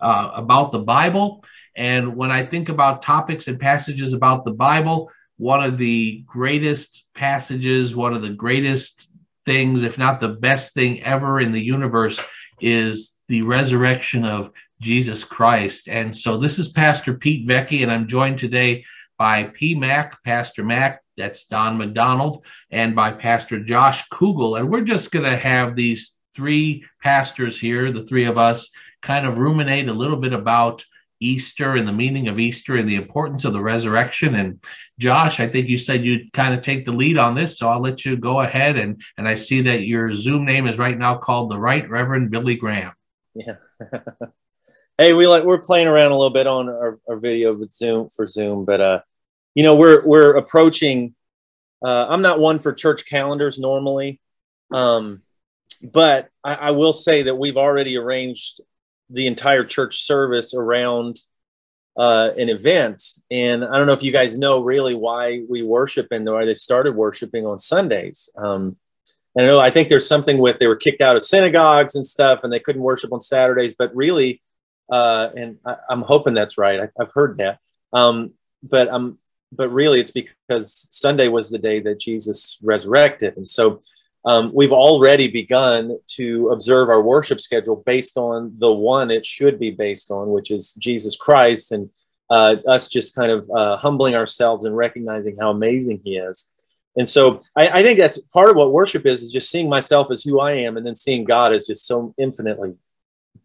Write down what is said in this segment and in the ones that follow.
uh, about the Bible. And when I think about topics and passages about the Bible, one of the greatest passages, one of the greatest things, if not the best thing ever in the universe, is the resurrection of Jesus Christ. And so this is Pastor Pete Vecchi, and I'm joined today by P. Mac, Pastor Mac, that's Don McDonald, and by Pastor Josh Kugel. And we're just going to have these three pastors here, the three of us, kind of ruminate a little bit about Easter and the meaning of Easter and the importance of the resurrection. And Josh, I think you said you'd kind of take the lead on this, so I'll let you go ahead. And and I see that your Zoom name is right now called the Right Reverend Billy Graham. Yeah. hey, we like we're playing around a little bit on our, our video with Zoom for Zoom, but uh, you know we're we're approaching. Uh, I'm not one for church calendars normally, um, but I, I will say that we've already arranged the entire church service around uh, an event. And I don't know if you guys know really why we worship and why they started worshiping on Sundays. Um, I know I think there's something with they were kicked out of synagogues and stuff, and they couldn't worship on Saturdays. But really, uh, and I, am hoping that's right. I, have heard that. Um, but um, but really, it's because Sunday was the day that Jesus resurrected, and so um, we've already begun to observe our worship schedule based on the one it should be based on, which is Jesus Christ, and uh, us just kind of uh, humbling ourselves and recognizing how amazing He is. And so I, I, think that's part of what worship is, is just seeing myself as who I am and then seeing God as just so infinitely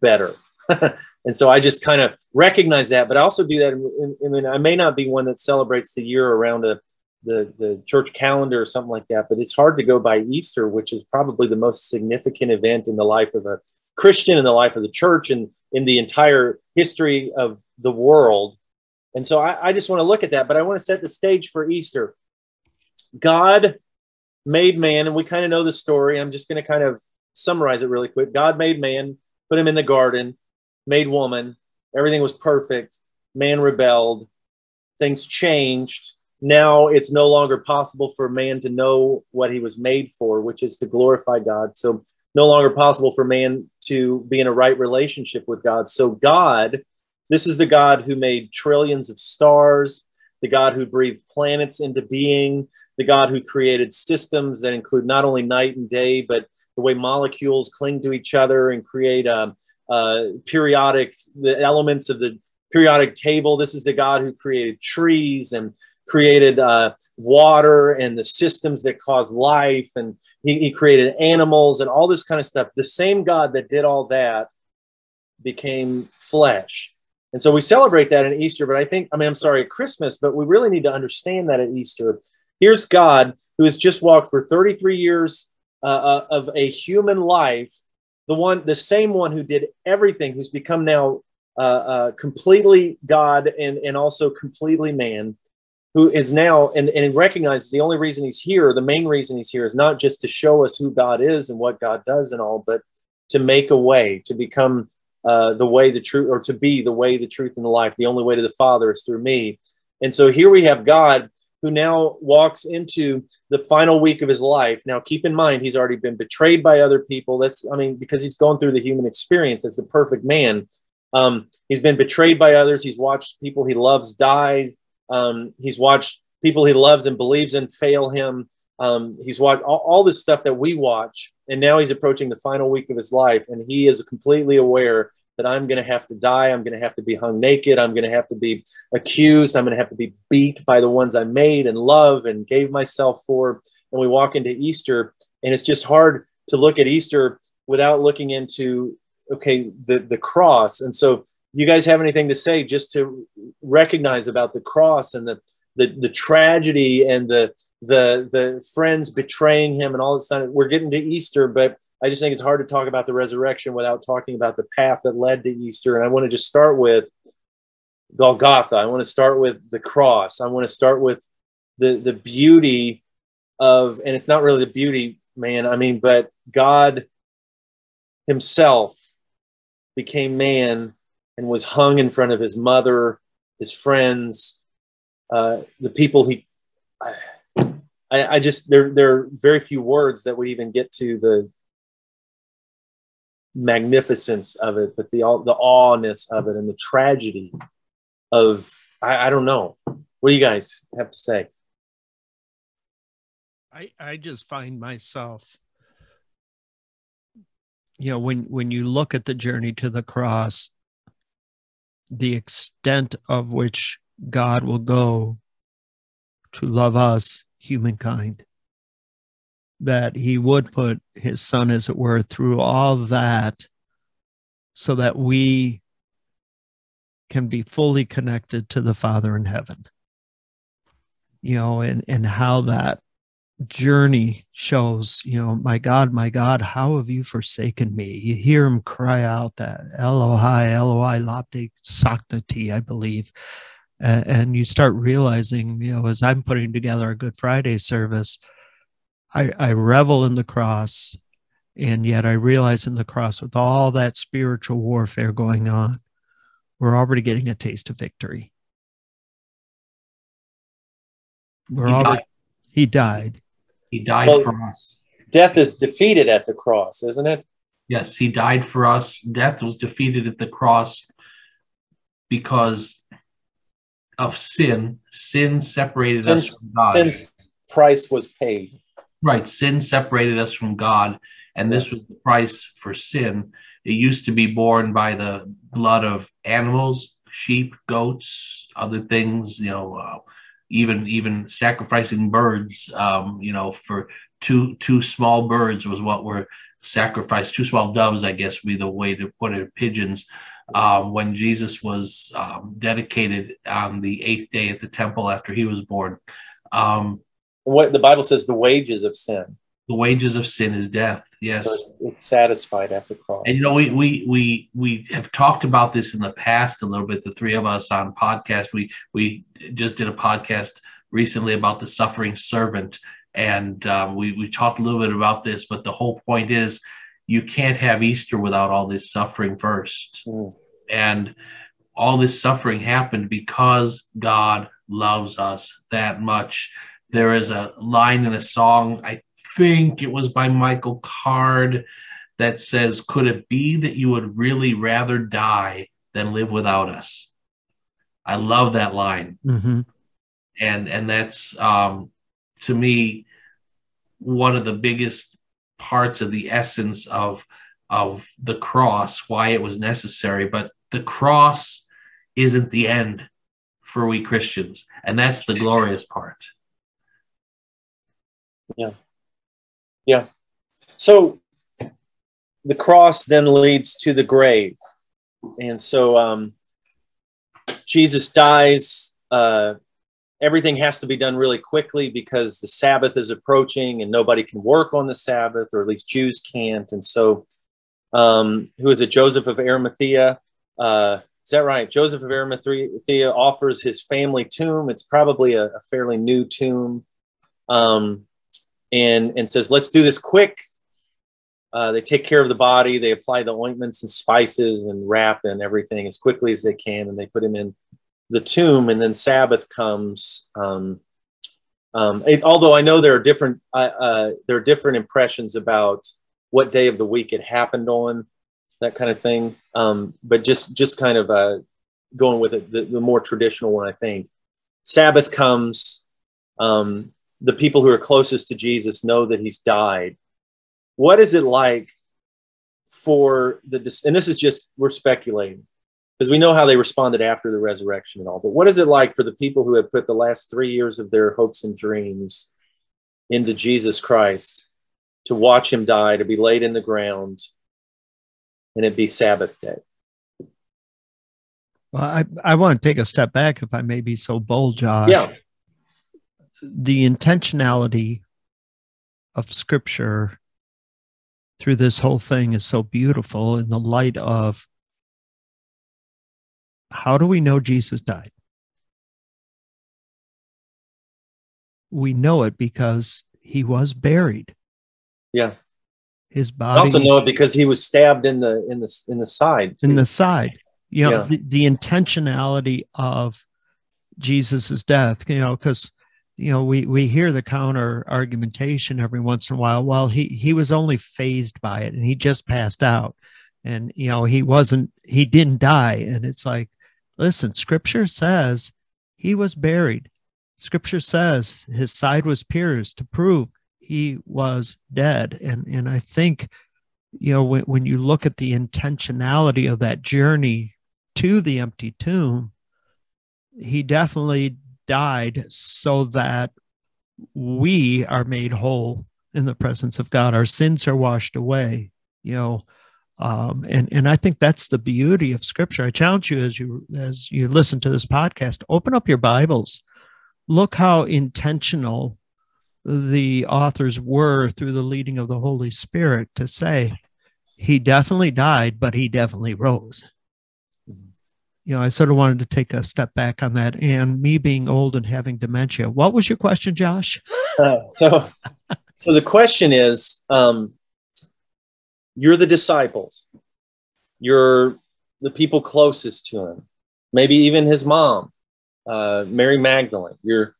better. and so I just kind of recognize that, but I also do that. I mean, I may not be one that celebrates the year around a the the church calendar or something like that. But it's hard to go by Easter, which is probably the most significant event in the life of a Christian, in the life of the church, and in the entire history of the world. And so I, I just want to look at that, but I want to set the stage for Easter. God made man, and we kind of know the story. I'm just going to kind of summarize it really quick. God made man, put him in the garden, made woman. Everything was perfect. Man rebelled. Things changed now it's no longer possible for man to know what he was made for, which is to glorify God. So no longer possible for man to be in a right relationship with God. So God, this is the God who made trillions of stars, the God who breathed planets into being, the God who created systems that include not only night and day, but the way molecules cling to each other and create a, a periodic the elements of the periodic table. This is the God who created trees and created uh, water and the systems that cause life, and he, he created animals and all this kind of stuff. The same God that did all that became flesh. And so we celebrate that in Easter, but I think, I mean, I'm sorry, at Christmas, but we really need to understand that at Easter. Here's God who has just walked for 33 years uh, uh, of a human life, the one, the same one who did everything, who's become now uh, uh, completely God and, and also completely man who is now and, and recognizes the only reason he's here, the main reason he's here is not just to show us who God is and what God does and all, but to make a way, to become uh, the way, the truth, or to be the way, the truth, and the life. The only way to the Father is through me. And so here we have God who now walks into the final week of his life. Now, keep in mind, he's already been betrayed by other people. That's, I mean, because he's gone through the human experience as the perfect man. Um, he's been betrayed by others. He's watched people he loves die. Um, he's watched people he loves and believes in fail him. Um, he's watched all, all this stuff that we watch, and now he's approaching the final week of his life, and he is completely aware that I'm going to have to die. I'm going to have to be hung naked. I'm going to have to be accused. I'm going to have to be beat by the ones I made and love and gave myself for. And we walk into Easter, and it's just hard to look at Easter without looking into okay the the cross. And so you guys have anything to say just to recognize about the cross and the the, the tragedy and the the the friends betraying him and all this stuff we're getting to easter but i just think it's hard to talk about the resurrection without talking about the path that led to easter and i want to just start with Golgotha. I want to start with the cross. I want to start with the the beauty of, and it's not really the beauty, man. I mean, but God Himself became man and was hung in front of His mother, His friends, uh, the people He. I, I just there there are very few words that would even get to the magnificence of it, but the the awness of it and the tragedy of I, I don't know. What do you guys have to say? I I just find myself you know when when you look at the journey to the cross the extent of which God will go to love us humankind that he would put his son as it were through all that so that we can be fully connected to the Father in heaven. You know, and, and how that journey shows, you know, my God, my God, how have you forsaken me? You hear him cry out that Elohai, Eloi, Labde Saknati, I believe. Uh, and you start realizing, you know, as I'm putting together a Good Friday service, I, I revel in the cross, and yet I realize in the cross, with all that spiritual warfare going on, we're already getting a taste of victory. We're already. He died. He died Well- for us. Death is defeated at the cross, isn't it? Yes, he died for us. Death was defeated at the cross because of sin. Sin separated us Since, from God. since price was paid. Right. Sin separated us from God, and this was the price for sin. It used to be borne by the blood of animals, sheep, goats, other things, you know, uh, even even sacrificing birds, um, you know, for two two small birds was what were sacrificed. Two small doves, I guess, would be the way to put it. Pigeons. Um, when Jesus was um, dedicated on the eighth day at the temple after he was born. Um, What the Bible says, the wages of sin. The wages of sin is death. Yes. So it's, it's satisfied at the cross. And you know, we we we we have talked about this in the past a little bit. The three of us on podcast. We we just did a podcast recently about the suffering servant, and um, we we talked a little bit about this. But the whole point is, you can't have Easter without all this suffering first, Mm. and all this suffering happened because God loves us that much. There is a line in a song. I think it was by Michael Card that says, Could it be that you would really rather die than live without us? I love that line. Mhm. And and that's um to me one of the biggest parts of the essence of of the cross, why it was necessary. But the cross isn't the end for we Christians. And that's the glorious part. So the cross then leads to the grave. And so um, Jesus dies. Uh, everything has to be done really quickly because the Sabbath is approaching and nobody can work on the Sabbath, or at least Jews can't. And so, um, who is it? Joseph of Arimathea. Uh, is that right? Joseph of Arimathea offers his family tomb. It's probably a, a fairly new tomb. Um, and, and says, let's do this quick. Uh, they take care of the body. They apply the ointments and spices and wrap and everything as quickly as they can, and they put him in the tomb. And then Sabbath comes. Um, um, it, although I know there are different, uh, uh, there are different impressions about what day of the week it happened on, that kind of thing. Um, but just just kind of uh, going with it, the, the more traditional one, I think. Sabbath comes. Um, the people who are closest to Jesus know that he's died. What is it like for the and this is just we're speculating because we know how they responded after the resurrection and all but what is it like for the people who have put the last three years of their hopes and dreams into jesus christ to watch him die to be laid in the ground and it be sabbath day? Well, I, I want to take a step back, if I may be so bold, Josh. yeah The intentionality of scripture through this whole thing is so beautiful in the light of how do we know Jesus died? We know it because he was buried. Yeah. His I body also know it because he was stabbed in the in the in the side. in the side. You know, Yeah. the, the intentionality of Jesus's death, you know, because you know, we we hear the counter argumentation every once in a while. Well, he he was only phased by it and he just passed out. And you know, he wasn't he didn't die. And it's like, listen, scripture says he was buried. Scripture says his side was pierced to prove he was dead. And and I think you know when, when you look at the intentionality of that journey to the empty tomb he definitely died so that we are made whole in the presence of god. Our sins are washed away you know um, and and i think that's the beauty of scripture. I challenge you as you as you listen to this podcast open up your bibles. Look how intentional the authors were through the leading of the holy spirit to say he definitely died, but he definitely rose. You know, I sort of wanted to take a step back on that. And me being old and having dementia. What was your question, Josh? Uh, so, so the question is, um, you're the disciples, you're the people closest to him, maybe even his mom, uh, Mary Magdalene. You're,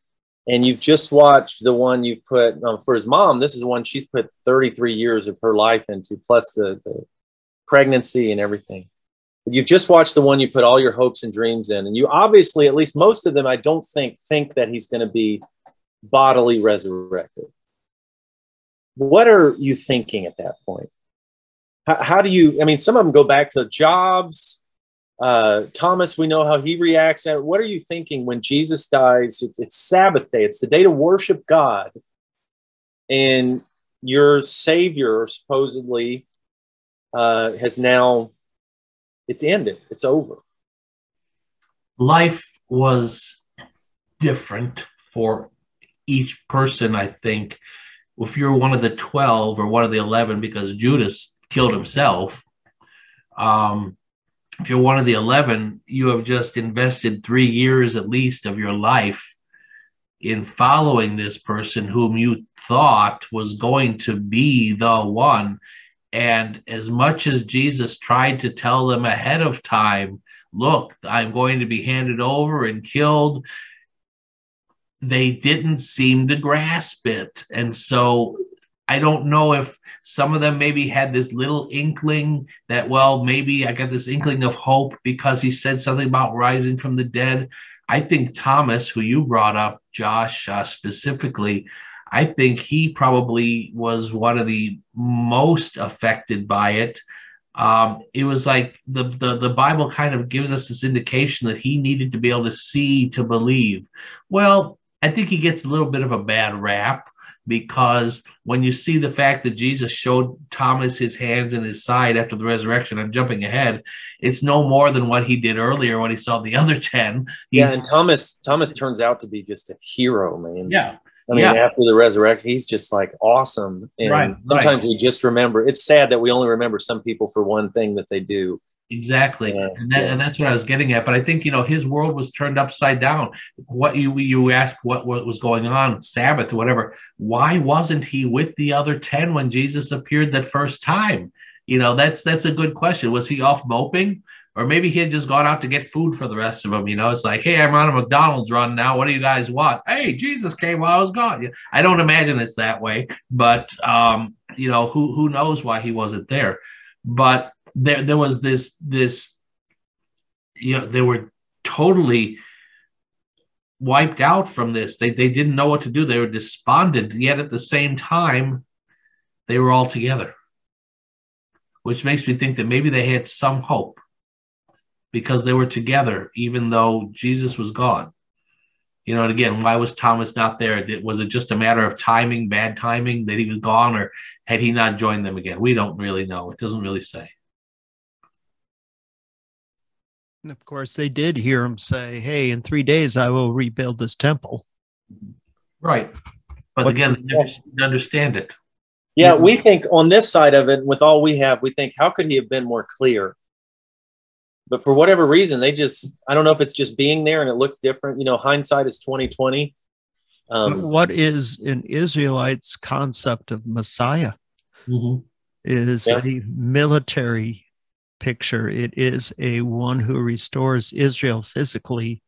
and you've just watched the one you've put um, for his mom. This is one she's put 33 years of her life into, plus the, the pregnancy and everything. You've just watched the one you put all your hopes and dreams in, and you obviously, at least most of them, I don't think think that he's going to be bodily resurrected. What are you thinking at that point? How, how do you? I mean, some of them go back to jobs. Uh, Thomas, we know how he reacts. And What are you thinking when Jesus dies? It's Sabbath day. It's the day to worship God, and your Savior supposedly uh, has now. It's ended. It's over. life was different for each person, I think. If you're one of the 12 or one of the 11, because Judas killed himself, um, if you're one of the 11, you have just invested three years at least of your life in following this person whom you thought was going to be the one. And as much as Jesus tried to tell them ahead of time, look, I'm going to be handed over and killed. They didn't seem to grasp it. And so I don't know if some of them maybe had this little inkling that, well, maybe I got this inkling of hope because he said something about rising from the dead. I think Thomas, who you brought up, Josh, uh, specifically, I think he probably was one of the most affected by it um, it was like the, the the Bible kind of gives us this indication that he needed to be able to see to believe. Well, I think he gets a little bit of a bad rap because when you see the fact that Jesus showed Thomas his hands and his side after the resurrection, I'm jumping ahead. It's no more than what he did earlier when he saw the other ten. Yeah, and Thomas Thomas turns out to be just a hero, man. yeah, I mean, Yeah. after the resurrection, he's just like awesome. And Right, sometimes we just remember. It's sad that we only remember some people for one thing that they do. Exactly, and, that, yeah. and that's what I was getting at. But I think you know his world was turned upside down. What you you asked what what was going on Sabbath or whatever. Why wasn't he with the other ten when Jesus appeared that first time? You know that's that's a good question. Was he off moping, or maybe he had just gone out to get food for the rest of them? You know, it's like, hey, I'm on a McDonald's run now. What do you guys want? Hey, Jesus came while I was gone. I don't imagine it's that way, but um, you know, who who knows why he wasn't there? But there there was this this you know they were totally wiped out from this they they didn't know what to do they were despondent yet at the same time they were all together which makes me think that maybe they had some hope because they were together even though Jesus was gone you know and again why was Thomas not there Did- was it just a matter of timing bad timing that he was gone or had he not joined them again we don't really know it doesn't really say And of course, they did hear him say, Hey, in three days, I will rebuild this temple. Right. But What again, they didn't understand it. Yeah, we think on this side of it, with all we have, we think, how could he have been more clear? But for whatever reason, they just I don't know if it's just being there and it looks different. You know, hindsight is twenty twenty. Um, what is an Israelite's concept of Messiah? Mm-hmm. Is yeah. a military picture. It is a one who restores Israel physically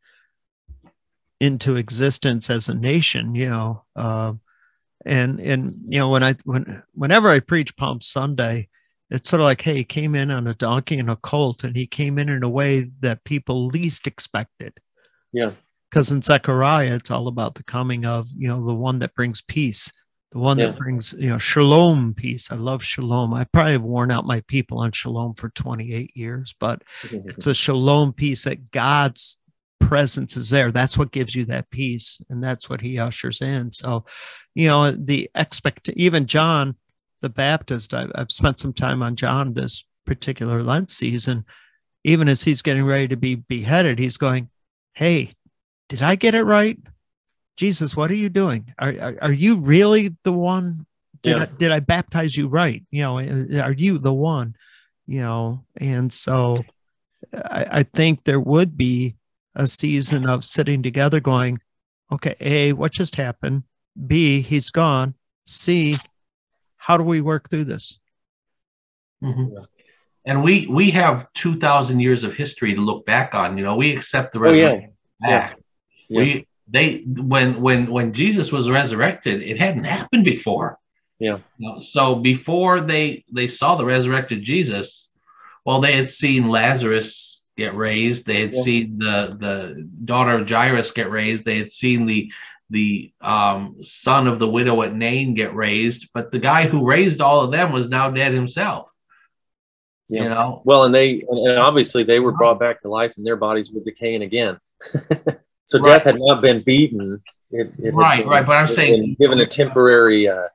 into existence as a nation. You know, uh, and and you know when I when whenever I preach Palm Sunday, it's sort of like, hey, he came in on a donkey and a colt, and he came in in a way that people least expected. Yeah. Because in Zechariah, it's all about the coming of, you know, the one that brings peace, the one yeah. that brings, you know, shalom peace. I love shalom. I probably have worn out my people on shalom for 28 years, but it's a shalom peace that God's presence is there. That's what gives you that peace. And that's what he ushers in. So, you know, the expect, even John, the Baptist, I've, I've spent some time on John this particular Lent season. Even as he's getting ready to be beheaded, he's going, Hey, did I get it right? Jesus, what are you doing? Are, are, are you really the one? Did, yeah. I, did I baptize you right? You know, eh, eh, are you the one? You know, and so I, I think there would be a season of sitting together going, okay, A, what just happened? B, he's gone. C, how do we work through this? Mm-hmm. And we we have two thousand years of history to look back on. You know, we accept the resurrection oh, yeah. Yeah. We they when when when Jesus was resurrected, it hadn't happened before. Yeah. So before they they saw the resurrected Jesus, well, they had seen Lazarus get raised. They had yeah. seen the the daughter of Jairus get raised. They had seen the the um, son of the widow at Nain get raised, but the guy who raised all of them was now dead himself. Yeah. You know, well, and they and obviously they were brought back to life, and their bodies were decaying again. so right. death had not been beaten. It, it right, been, right. But I'm saying given a temporary. Uh,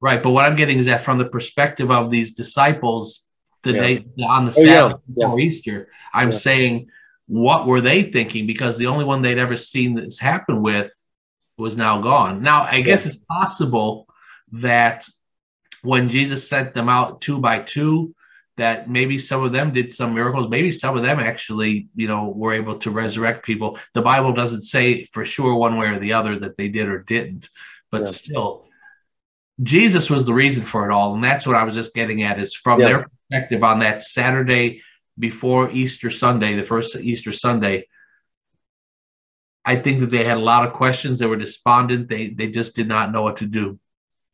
right, but what I'm getting is that from the perspective of these disciples, the yeah. day on the oh, Sabbath yeah. before Easter, I'm saying what were they thinking? Because the only one they'd ever seen this happen with was now gone. Now, I guess it's possible that when Jesus sent them out two by two, that maybe some of them did some miracles. Maybe some of them actually, you know, were able to resurrect people. The Bible doesn't say for sure one way or the other that they did or didn't, but yeah. still, Jesus was the reason for it all. And that's what I was just getting at is from yeah. their perspective on that Saturday before Easter Sunday, the first Easter Sunday, I think that they had a lot of questions. They were despondent. They they just did not know what to do.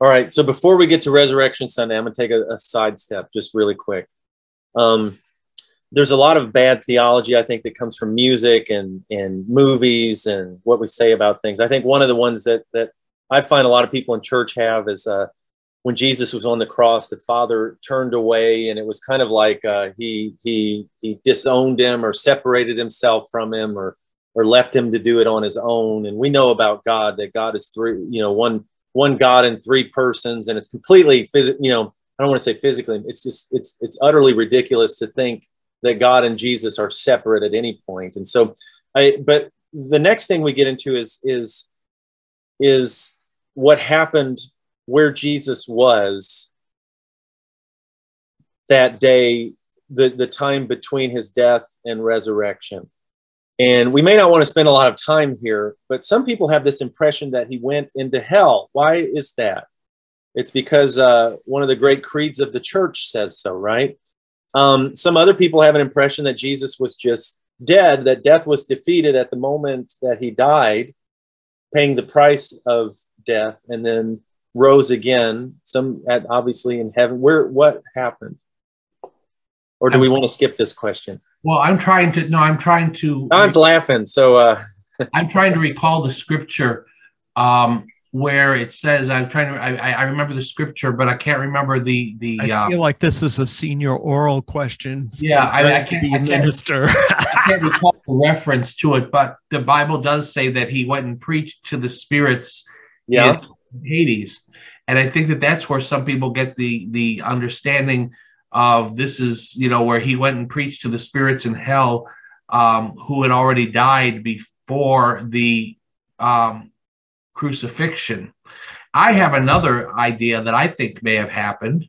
All right. So before we get to Resurrection Sunday, I'm going to take a, a sidestep just really quick. Um, there's a lot of bad theology, I think, that comes from music and and movies and what we say about things. I think one of the ones that that I find a lot of people in church have is uh, when Jesus was on the cross, the Father turned away, and it was kind of like uh, he he he disowned him or separated himself from him or or left him to do it on his own. And we know about God that God is three, you know, one one God in three persons, and it's completely physical. You know, I don't want to say physically. It's just it's it's utterly ridiculous to think that God and Jesus are separate at any point. And so, I but the next thing we get into is is is what happened where Jesus was that day, the, the time between his death and resurrection. And we may not want to spend a lot of time here, but some people have this impression that he went into hell. Why is that? It's because uh, one of the great creeds of the church says so, right? Um, some other people have an impression that Jesus was just dead, that death was defeated at the moment that he died, paying the price of death, and then rose again. Some at obviously in heaven. Where what happened? Or do we want to skip this question? Well, I'm trying to. No, I'm trying to. Don's laughing. So uh, I'm trying to recall the scripture um, where it says. I'm trying to. I, I remember the scripture, but I can't remember the the. I uh, feel like this is a senior oral question. Yeah, I, I, can't. Be a minister. I can't recall the reference to it, but the Bible does say that he went and preached to the spirits. Yeah. Hades, and I think that that's where some people get the the understanding of this is you know where he went and preached to the spirits in hell um, who had already died before the um, crucifixion. I have another idea that I think may have happened.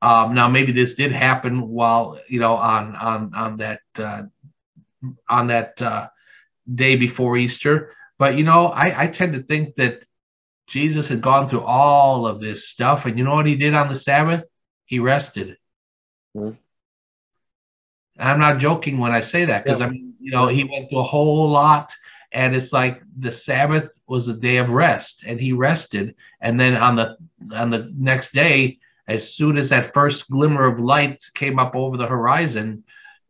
Um, now, maybe this did happen while you know on on on that uh, on that uh, day before Easter. But you know, I, I tend to think that Jesus had gone through all of this stuff, and you know what he did on the Sabbath? He rested. Mm-hmm. I'm not joking when I say that because yeah. I mean, you know, he went through a whole lot, and it's like the Sabbath was a day of rest, and he rested, and then on the on the next day, as soon as that first glimmer of light came up over the horizon,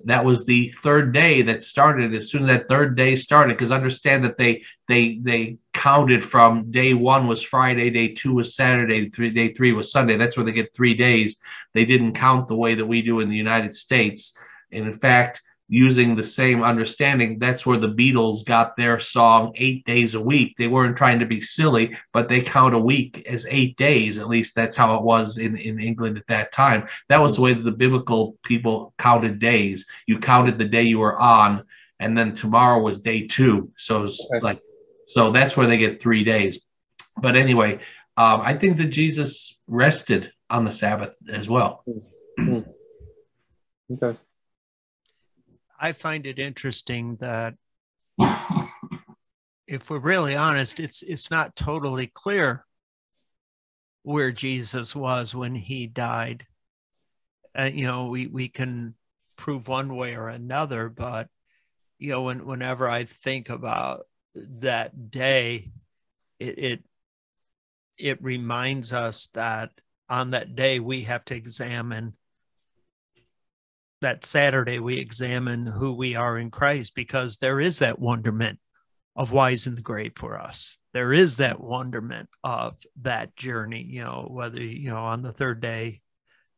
that was the third day that started as soon as that third day started because understand that they they they counted from day one was friday day two was saturday three day three was sunday. That's where they get three days. They didn't count the way that we do in the united states. And in fact using the same understanding. That's where the Beatles got their song eight days a week. They weren't trying to be silly, but they count a week as eight days. At least that's how it was in, in England at that time. That was the way that the biblical people counted days. You counted the day you were on, and then tomorrow was day two. So it's okay. like, so that's where they get three days. But anyway, um, I think that Jesus rested on the Sabbath as well. Mm-hmm. Okay. I find it interesting that if we're really honest, it's it's not totally clear where Jesus was when he died. Uh, you know, we we can prove one way or another, but you know, when, whenever I think about that day, it, it it reminds us that on that day we have to examine that Saturday we examine who we are in Christ because there is that wonderment of why he's in the grave for us. There is that wonderment of that journey, you know, whether, you know, on the third day,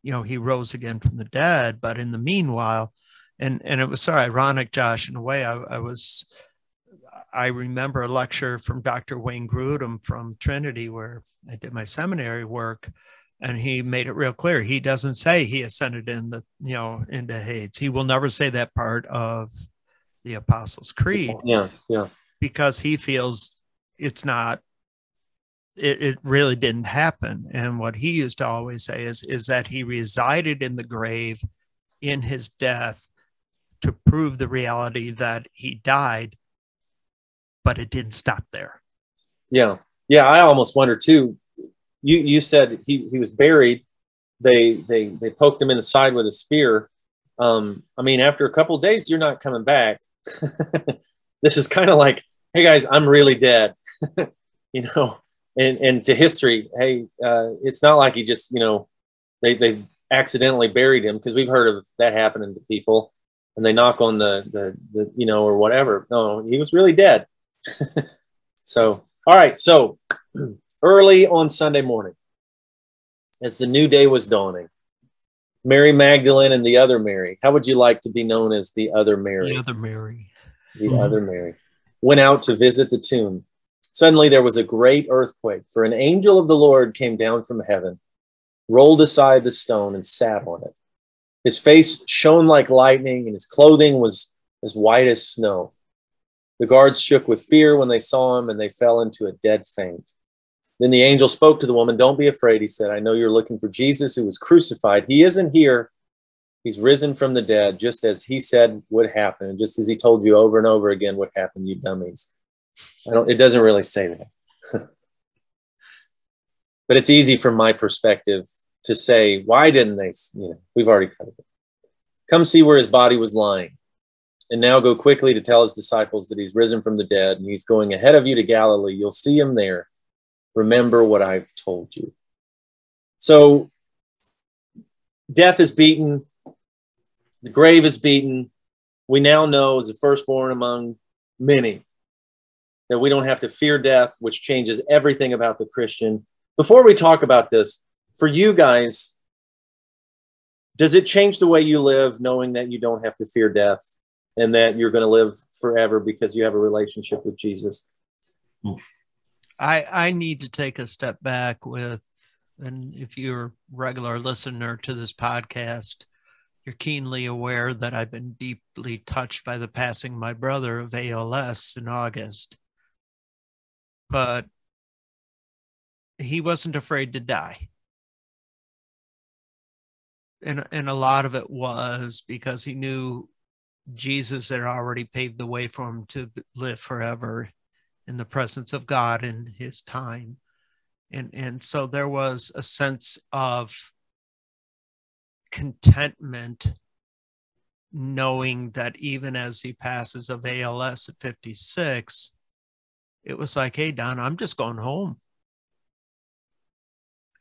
you know, he rose again from the dead. But in the meanwhile, and and it was so ironic, Josh, in a way, I, I was I remember a lecture from Dr. Wayne Grudem from Trinity where I did my seminary work and he made it real clear. He doesn't say he ascended in the you know into hades. He will never say that part of the apostles creed. Yeah yeah. Because he feels it's not it, it really didn't happen. And what he used to always say is is that he resided in the grave in his death to prove the reality that he died but it didn't stop there. Yeah. Yeah i almost wonder too you you said he he was buried. They they they poked him in the side with a spear. Um, I mean, after a couple days, you're not coming back. this is kind of like, hey guys, I'm really dead. you know, and and to history, hey, uh, it's not like he just you know they they accidentally buried him because we've heard of that happening to people and they knock on the, the the you know or whatever no he was really dead so all right so early on Sunday morning, as the new day was dawning. Mary Magdalene and the other Mary. How would you like to be known as the other Mary? The other Mary. The mm-hmm. other Mary. Went out to visit the tomb. Suddenly there was a great earthquake, for an angel of the Lord came down from heaven, rolled aside the stone, and sat on it. His face shone like lightning, and his clothing was as white as snow. The guards shook with fear when they saw him, and they fell into a dead faint. Then the angel spoke to the woman, Don't be afraid, he said. I know you're looking for Jesus who was crucified. He isn't here. He's risen from the dead, just as he said would happen, and just as he told you over and over again what happened, you dummies. I don't, it doesn't really say that. but it's easy from my perspective to say, why didn't they? You know, we've already covered it. Come see where his body was lying. And now go quickly to tell his disciples that he's risen from the dead and he's going ahead of you to Galilee. You'll see him there remember what I've told you. So death is beaten, the grave is beaten. We now know as the firstborn among many that we don't have to fear death, which changes everything about the Christian. Before we talk about this, for you guys, does it change the way you live knowing that you don't have to fear death and that you're going to live forever because you have a relationship with Jesus? Hmm. I I need to take a step back with, and if you're a regular listener to this podcast, you're keenly aware that I've been deeply touched by the passing of my brother of ALS in August. But he wasn't afraid to die. And, and a lot of it was because he knew Jesus had already paved the way for him to live forever in the presence of God in his time. And, and so there was a sense of contentment knowing that even as he passes of ALS at 56, it was like, hey, Don, I'm just going home.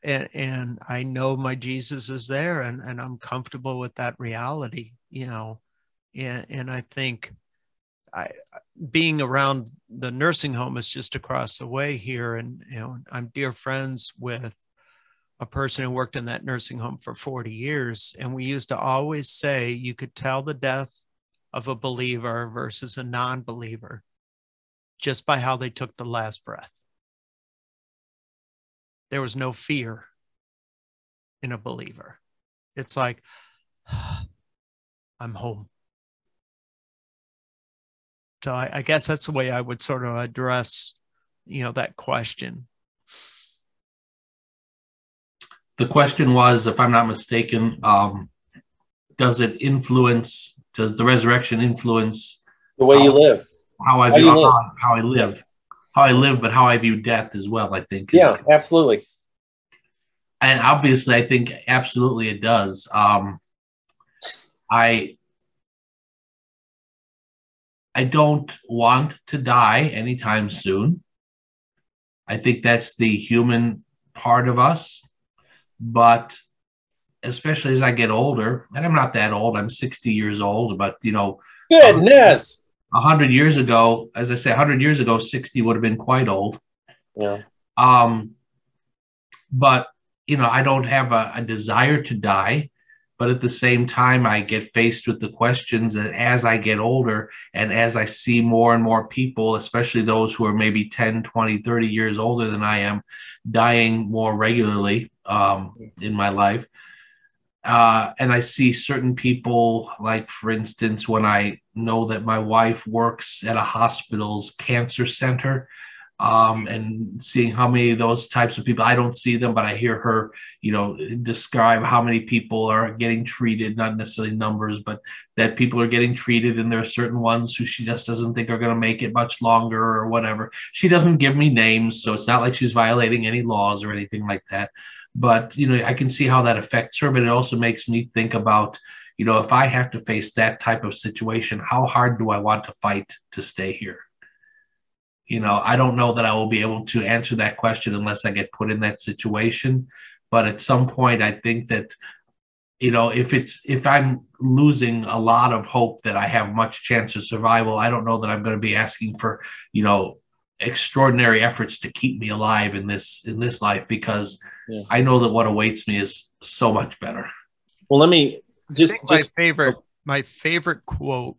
And, and I know my Jesus is there and, and I'm comfortable with that reality, you know. And, and I think I, being around the nursing home is just across the way here. And, you know, I'm dear friends with a person who worked in that nursing home for 40 years. And we used to always say you could tell the death of a believer versus a non believer just by how they took the last breath. There was no fear in a believer. It's like, I'm home. So I, I, guess that's the way I would sort of address, you know, that question. The question was, if I'm not mistaken, um, does it influence? Does the resurrection influence the way you live? How I view, how, live. how I live, how I live, but how I view death as well. I think. Yeah, absolutely. And obviously, I think absolutely it does. Um, I I don't want to die anytime soon. I think that's the human part of us. But especially as I get older, and I'm not that old, I'm 60 years old, but you know, goodness. A hundred years ago, as I say, hundred years ago, 60 would have been quite old. Yeah. Um, but you know, I don't have a, a desire to die but at the same time i get faced with the questions that as i get older and as i see more and more people especially those who are maybe 10 20 30 years older than i am dying more regularly um, in my life uh, and i see certain people like for instance when i know that my wife works at a hospital's cancer center um, and seeing how many of those types of people I don't see them, but I hear her, you know, describe how many people are getting treated, not necessarily numbers, but that people are getting treated, and there are certain ones who she just doesn't think are going to make it much longer or whatever. She doesn't give me names, so it's not like she's violating any laws or anything like that. But you know, I can see how that affects her, but it also makes me think about. You know, if I have to face that type of situation, how hard do I want to fight to stay here? You know, I don't know that I will be able to answer that question unless I get put in that situation. But at some point, I think that, you know, if it's if I'm losing a lot of hope that I have much chance of survival, I don't know that I'm going to be asking for, you know, extraordinary efforts to keep me alive in this in this life because yeah. I know that what awaits me is so much better. Well, let me just, just my favorite my favorite quote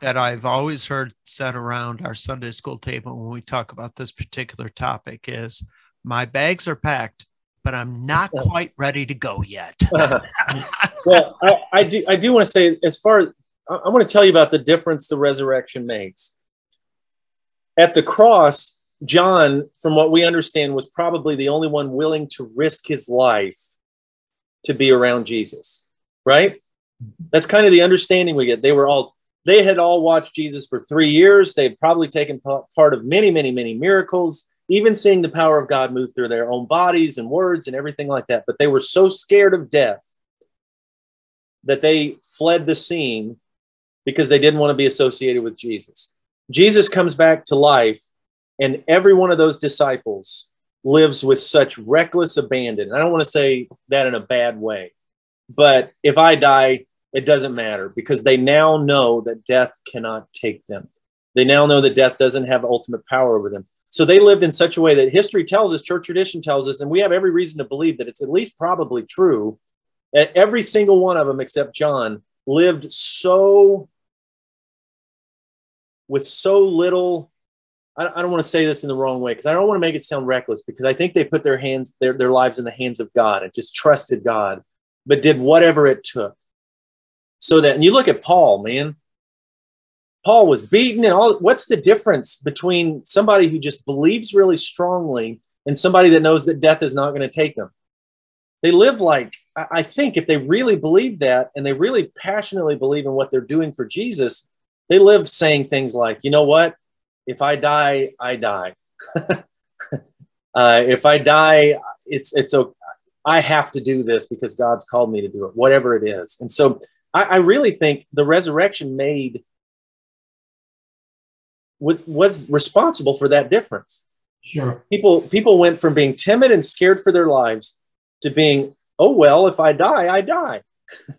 that I've always heard said around our Sunday school table when we talk about this particular topic is my bags are packed, but I'm not quite ready to go yet. well, I, I, do I do want to say as far as I, I want to tell you about the difference the resurrection makes. At the cross, John, from what we understand, was probably the only one willing to risk his life to be around Jesus, right? That's kind of the understanding we get. They were all they had all watched Jesus for three years. They had probably taken part of many, many, many miracles, even seeing the power of God move through their own bodies and words and everything like that. But they were so scared of death that they fled the scene because they didn't want to be associated with Jesus. Jesus comes back to life, and every one of those disciples lives with such reckless abandon. I don't want to say that in a bad way, but if I die, it doesn't matter because they now know that death cannot take them. They now know that death doesn't have ultimate power over them. So they lived in such a way that history tells us, church tradition tells us, and we have every reason to believe that it's at least probably true. That every single one of them, except John, lived so with so little. I, don't want to say this in the wrong way because I don't want to make it sound reckless because I think they put their hands, their, their lives in the hands of God and just trusted God, but did whatever it took so that and you look at Paul, man. Paul was beaten and all what's the difference between somebody who just believes really strongly and somebody that knows that death is not going to take them? they live like I think if they really believe that and they really passionately believe in what they're doing for Jesus, they live saying things like, you know what? If I die, I die. uh, if I die, it's it's okay. I have to do this because God's called me to do it, whatever it is. And so I, I really think the resurrection made was, was responsible for that difference. Sure. People people went from being timid and scared for their lives to being, oh well, if I die, I die.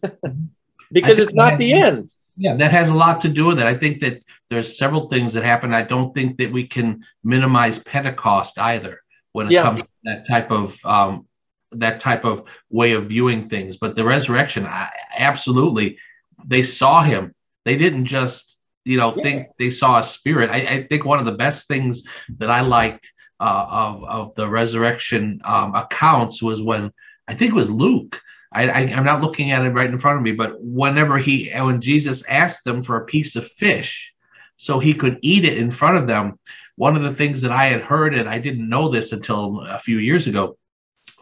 because I it's not the end. Yeah, that has a lot to do with it. I think that there's several things that happen. I don't think that we can minimize Pentecost either when it yeah. comes to that type of um, that type of way of viewing things. But the resurrection, I, absolutely, they saw him. They didn't just you know yeah. think they saw a spirit. I, I, think one of the best things that I liked uh, of of the resurrection um, accounts was when I think it was Luke. I, I, am not looking at it right in front of me, but whenever he when Jesus asked them for a piece of fish, so he could eat it in front of them. One of the things that I had heard, and I didn't know this until a few years ago,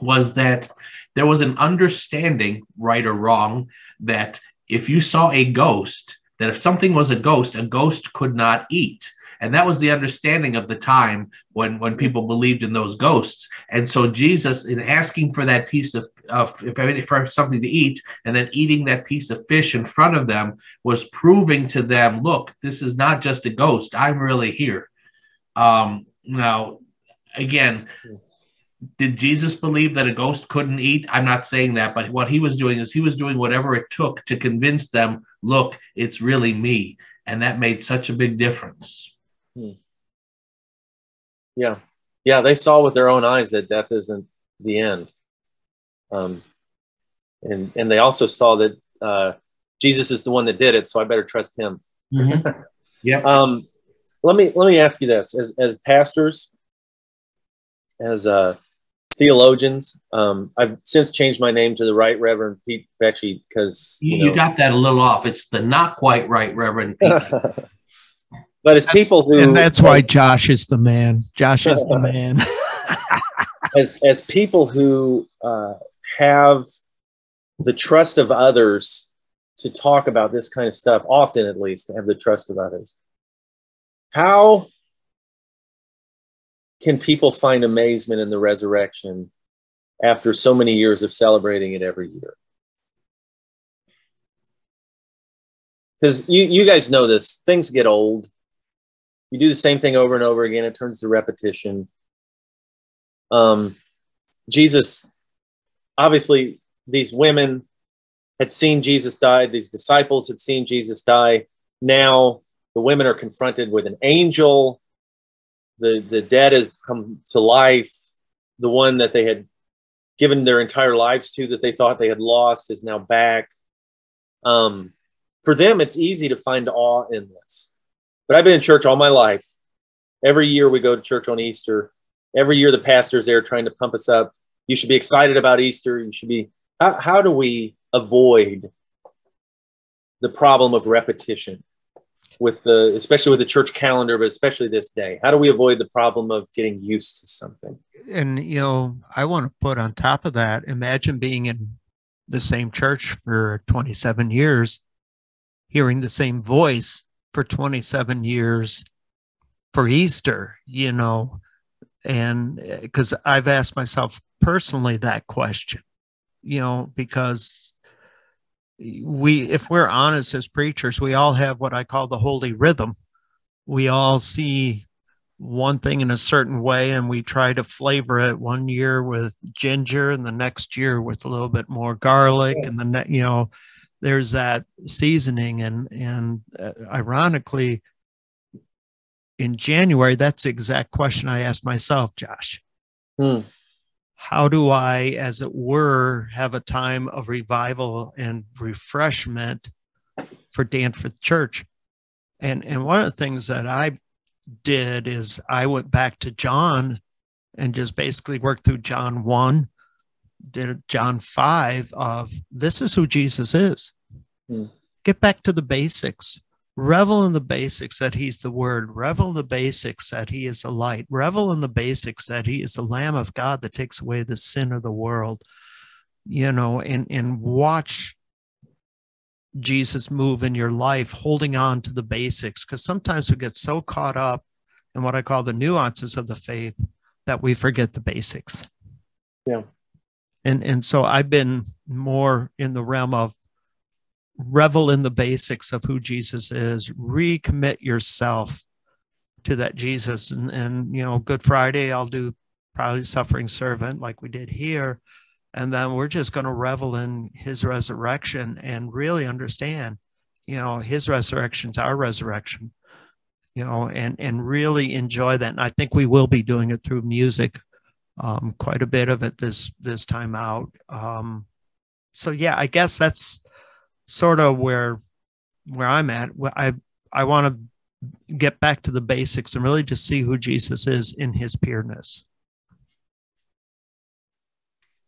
was that there was an understanding, right or wrong, that if you saw a ghost, that if something was a ghost, a ghost could not eat. And that was the understanding of the time when when people believed in those ghosts. And so jesus in asking for that piece of, of if for something to eat and then eating that piece of fish in front of them was proving to them look this is not just a ghost. I'm really here. Um now again did Jesus believe that a ghost couldn't eat? I'm not saying that, but what he was doing is he was doing whatever it took to convince them, look, it's really me. And that made such a big difference. Hmm. Yeah. Yeah. They saw with their own eyes that death isn't the end. Um, and, and they also saw that uh, Jesus is the one that did it. So I better trust him. Mm-hmm. yeah. Um, let me, let me ask you this as, as pastors, as uh, theologians, um, I've since changed my name to the Right Reverend Pete Vecchi because you, you, know, you, got that a little off. It's the not quite Right Reverend Pete. But as people who, and that's why Josh is the man. Josh is the man. as as people who uh, have the trust of others to talk about this kind of stuff, often at least, have the trust of others. How can people find amazement in the resurrection after so many years of celebrating it every year? Because you, you guys know this, things get old. You do the same thing over and over again. It turns to repetition. Um, jesus obviously these women had seen jesus die. These disciples had seen jesus die. Now the women are confronted with an angel the the dead have come to life the one that they had given their entire lives to that they thought they had lost is now back um, for them it's easy to find awe in this but I've been in church all my life. Every year we go to church on Easter. Every year the pastor's there trying to pump us up. You should be excited about Easter. You should be. How, how do we avoid the problem of repetition with the, especially with the church calendar, but especially this day? How do we avoid the problem of getting used to something? And you know, I want to put on top of that. Imagine being in the same church for 27 years, hearing the same voice for 27 years for Easter, you know, and because eh, I've asked myself personally that question, you know, because we, if we're honest as preachers, we all have what I call the holy rhythm. We all see one thing in a certain way and we try to flavor it one year with ginger and the next year with a little bit more garlic and the ne- you know there's that seasoning and and uh, ironically in January that's the exact question I asked myself Josh hmm. How do I as it were have a time of revival and refreshment for Danforth Church and and one of the things that I did is I went back to John and just basically worked through John 1 did John 5 of this is who Jesus is. Hmm. Get back to the basics. Revel in the basics that he's the word. Revel in the basics that he is the light. Revel in the basics that he is the Lamb of God that takes away the sin of the world. you know, and and watch Jesus move in your life, holding on to the basics. Because sometimes we get so caught up in what I call the nuances of the faith that we forget the basics. Yeah. And and so I've been more in the realm of revel in the basics of who Jesus is, recommit yourself to that Jesus. And and you know, Good Friday, I'll do probably suffering servant like we did here. And then we're just going to revel in his resurrection and really understand you know his resurrection's our resurrection you know and and really enjoy that. And i think we will be doing it through music um, quite a bit of it this this time out. Um, so yeah i guess that's sort of where where i'm at i i want to get back to the basics and really just see who jesus is in his pureness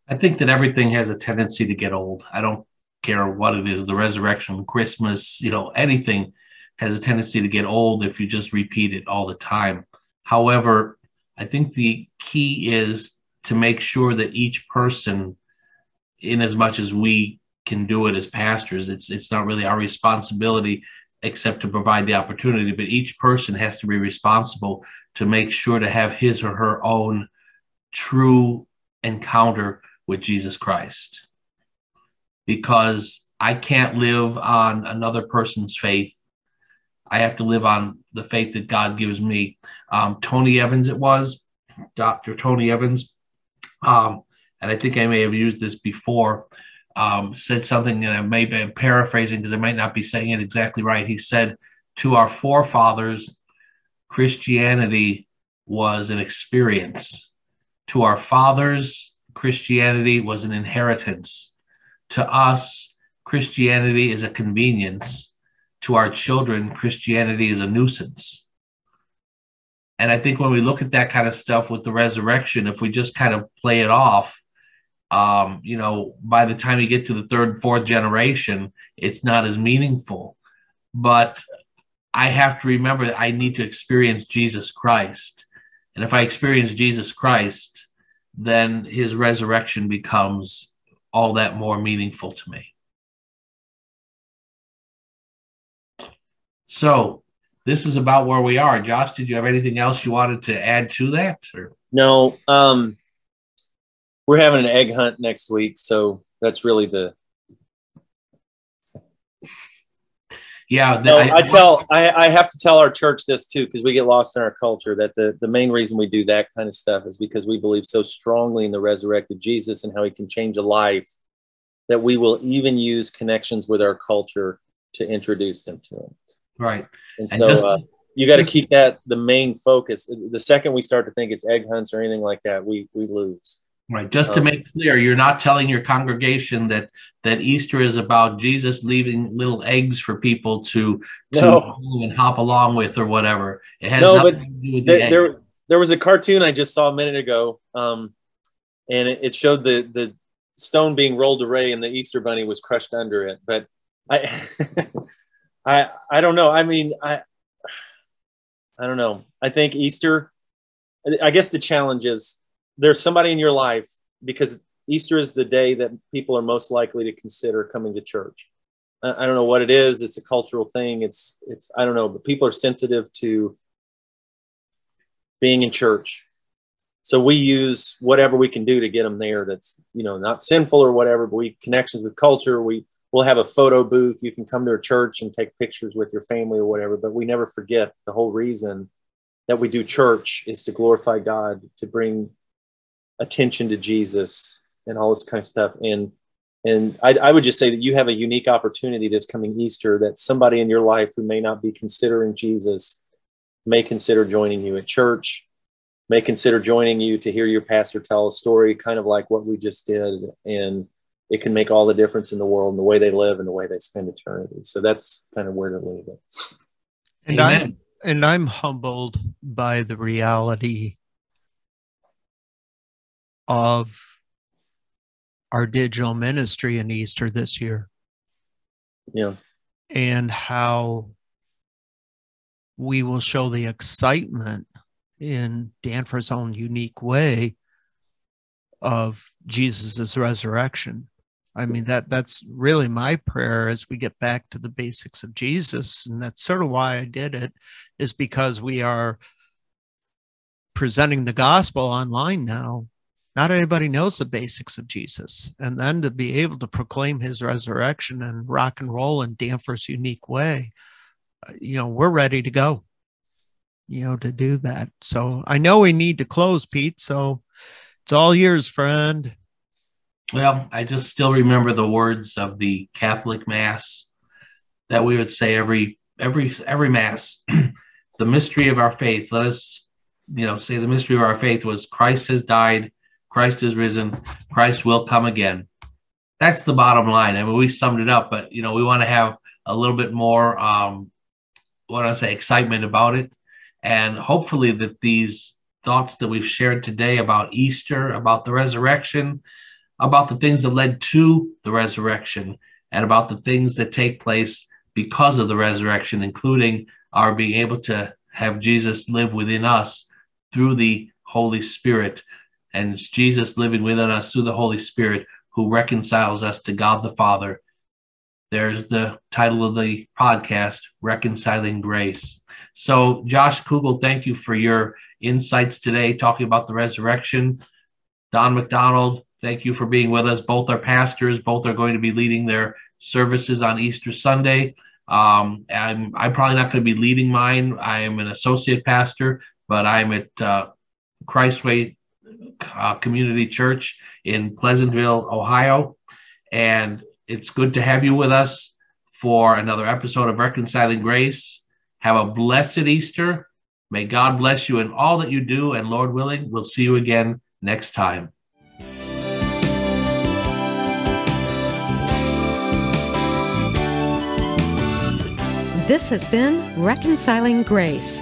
I think that everything has a tendency to get old. I don't care what it is, the resurrection, Christmas, you know, anything has a tendency to get old if you just repeat it all the time. However, I think the key is to make sure that each person, in as much as we can do it as pastors, it's it's not really our responsibility except to provide the opportunity, but each person has to be responsible to make sure to have his or her own true encounter with Jesus Christ because I can't live on another person's faith. I have to live on the faith that God gives me. Um, Tony Evans, it was Dr. Tony Evans, um, and I think I may have used this before. Um, said something, and I may be paraphrasing because I might not be saying it exactly right. He said, To our forefathers, Christianity was an experience. To our fathers, Christianity was an inheritance. To us, Christianity is a convenience. To our children, Christianity is a nuisance. And I think when we look at that kind of stuff with the resurrection, if we just kind of play it off, um, you know, by the time you get to the third, fourth generation, it's not as meaningful. But I have to remember that I need to experience Jesus Christ. And if I experience Jesus Christ, then his resurrection becomes all that more meaningful to me. So, this is about where we are. Josh, did you have anything else you wanted to add to that? Or? No. Um, we're having an egg hunt next week, so that's really the yeah no, I, I, tell I, I have to tell our church this too because we get lost in our culture that the, the main reason we do that kind of stuff is because we believe so strongly in the resurrected jesus and how he can change a life that we will even use connections with our culture to introduce them to him. Right. And so uh, you got to keep that the main focus. The second we start to think it's egg hunts or anything like that we we lose Right. Just to um, make clear, you're not telling your congregation that that Easter is about Jesus leaving little eggs for people to to no. and hop along with or whatever. It has no, nothing to do with the there, there was a cartoon I just saw a minute ago, um, and it, it, showed the the stone being rolled away and the Easter bunny was crushed under it. But I, I, I don't know. I mean, I, I don't know. I think Easter. I guess the challenge is there's somebody in your life because Easter is the day that people are most likely to consider coming to church. I, don't know what it is. It's a cultural thing. It's it's I don't know, but people are sensitive to being in church. So we use whatever we can do to get them there. That's you know not sinful or whatever, but we connections with culture. We we'll have a photo booth. You can come to a church and take pictures with your family or whatever. But we never forget the whole reason that we do church is to glorify God, to bring attention to Jesus and all this kind of stuff. And and I, I, would just say that you have a unique opportunity this coming Easter that somebody in your life who may not be considering Jesus may consider joining you at church, may consider joining you to hear your pastor tell a story, kind of like what we just did. And it can make all the difference in the world and the way they live and the way they spend eternity. So that's kind of where to leave it. And I'm and I'm humbled by the reality of our digital ministry in Easter this year. Yeah. And how we will show the excitement in Danforth's own unique way of Jesus' resurrection. I mean that that's really my prayer as we get back to the basics of Jesus, and that's sort of why I did it, is because we are presenting the gospel online now. Not everybody knows the basics of Jesus, and then to be able to proclaim His resurrection and rock and roll in Danforth's unique way, uh, you know, we're ready to go. You know, to do that. So I know we need to close, Pete. So it's all yours, friend. Well, I just still remember the words of the Catholic Mass that we would say every every every Mass. the mystery of our faith. Let us, you know, say the mystery of our faith was Christ has died, Christ is risen, Christ will come again. That's the bottom line. I mean, we summed it up, but you know, we want to have a little bit more, um, what I say, excitement about it, and hopefully that these thoughts that we've shared today about Easter, about the resurrection, about the things that led to the resurrection and about the things that take place because of the resurrection, including our being able to have Jesus live within us through the Holy Spirit. And it's Jesus living within us through the Holy Spirit who reconciles us to God the Father. There's the title of the podcast, Reconciling Grace. So, Josh Kugel, thank you for your insights today, talking about the resurrection. Don McDonald, Thank you for being with us. Both are pastors. Both are going to be leading their services on Easter Sunday. Um, I'm, I'm probably not going to be leading mine. I am an associate pastor, but I'm at uh, Christway uh, Community Church in Pleasantville, Ohio. And it's good to have you with us for another episode of Reconciling Grace. Have a blessed Easter. May God bless you in all that you do. And Lord willing, we'll see you again next time. This has been Reconciling Grace.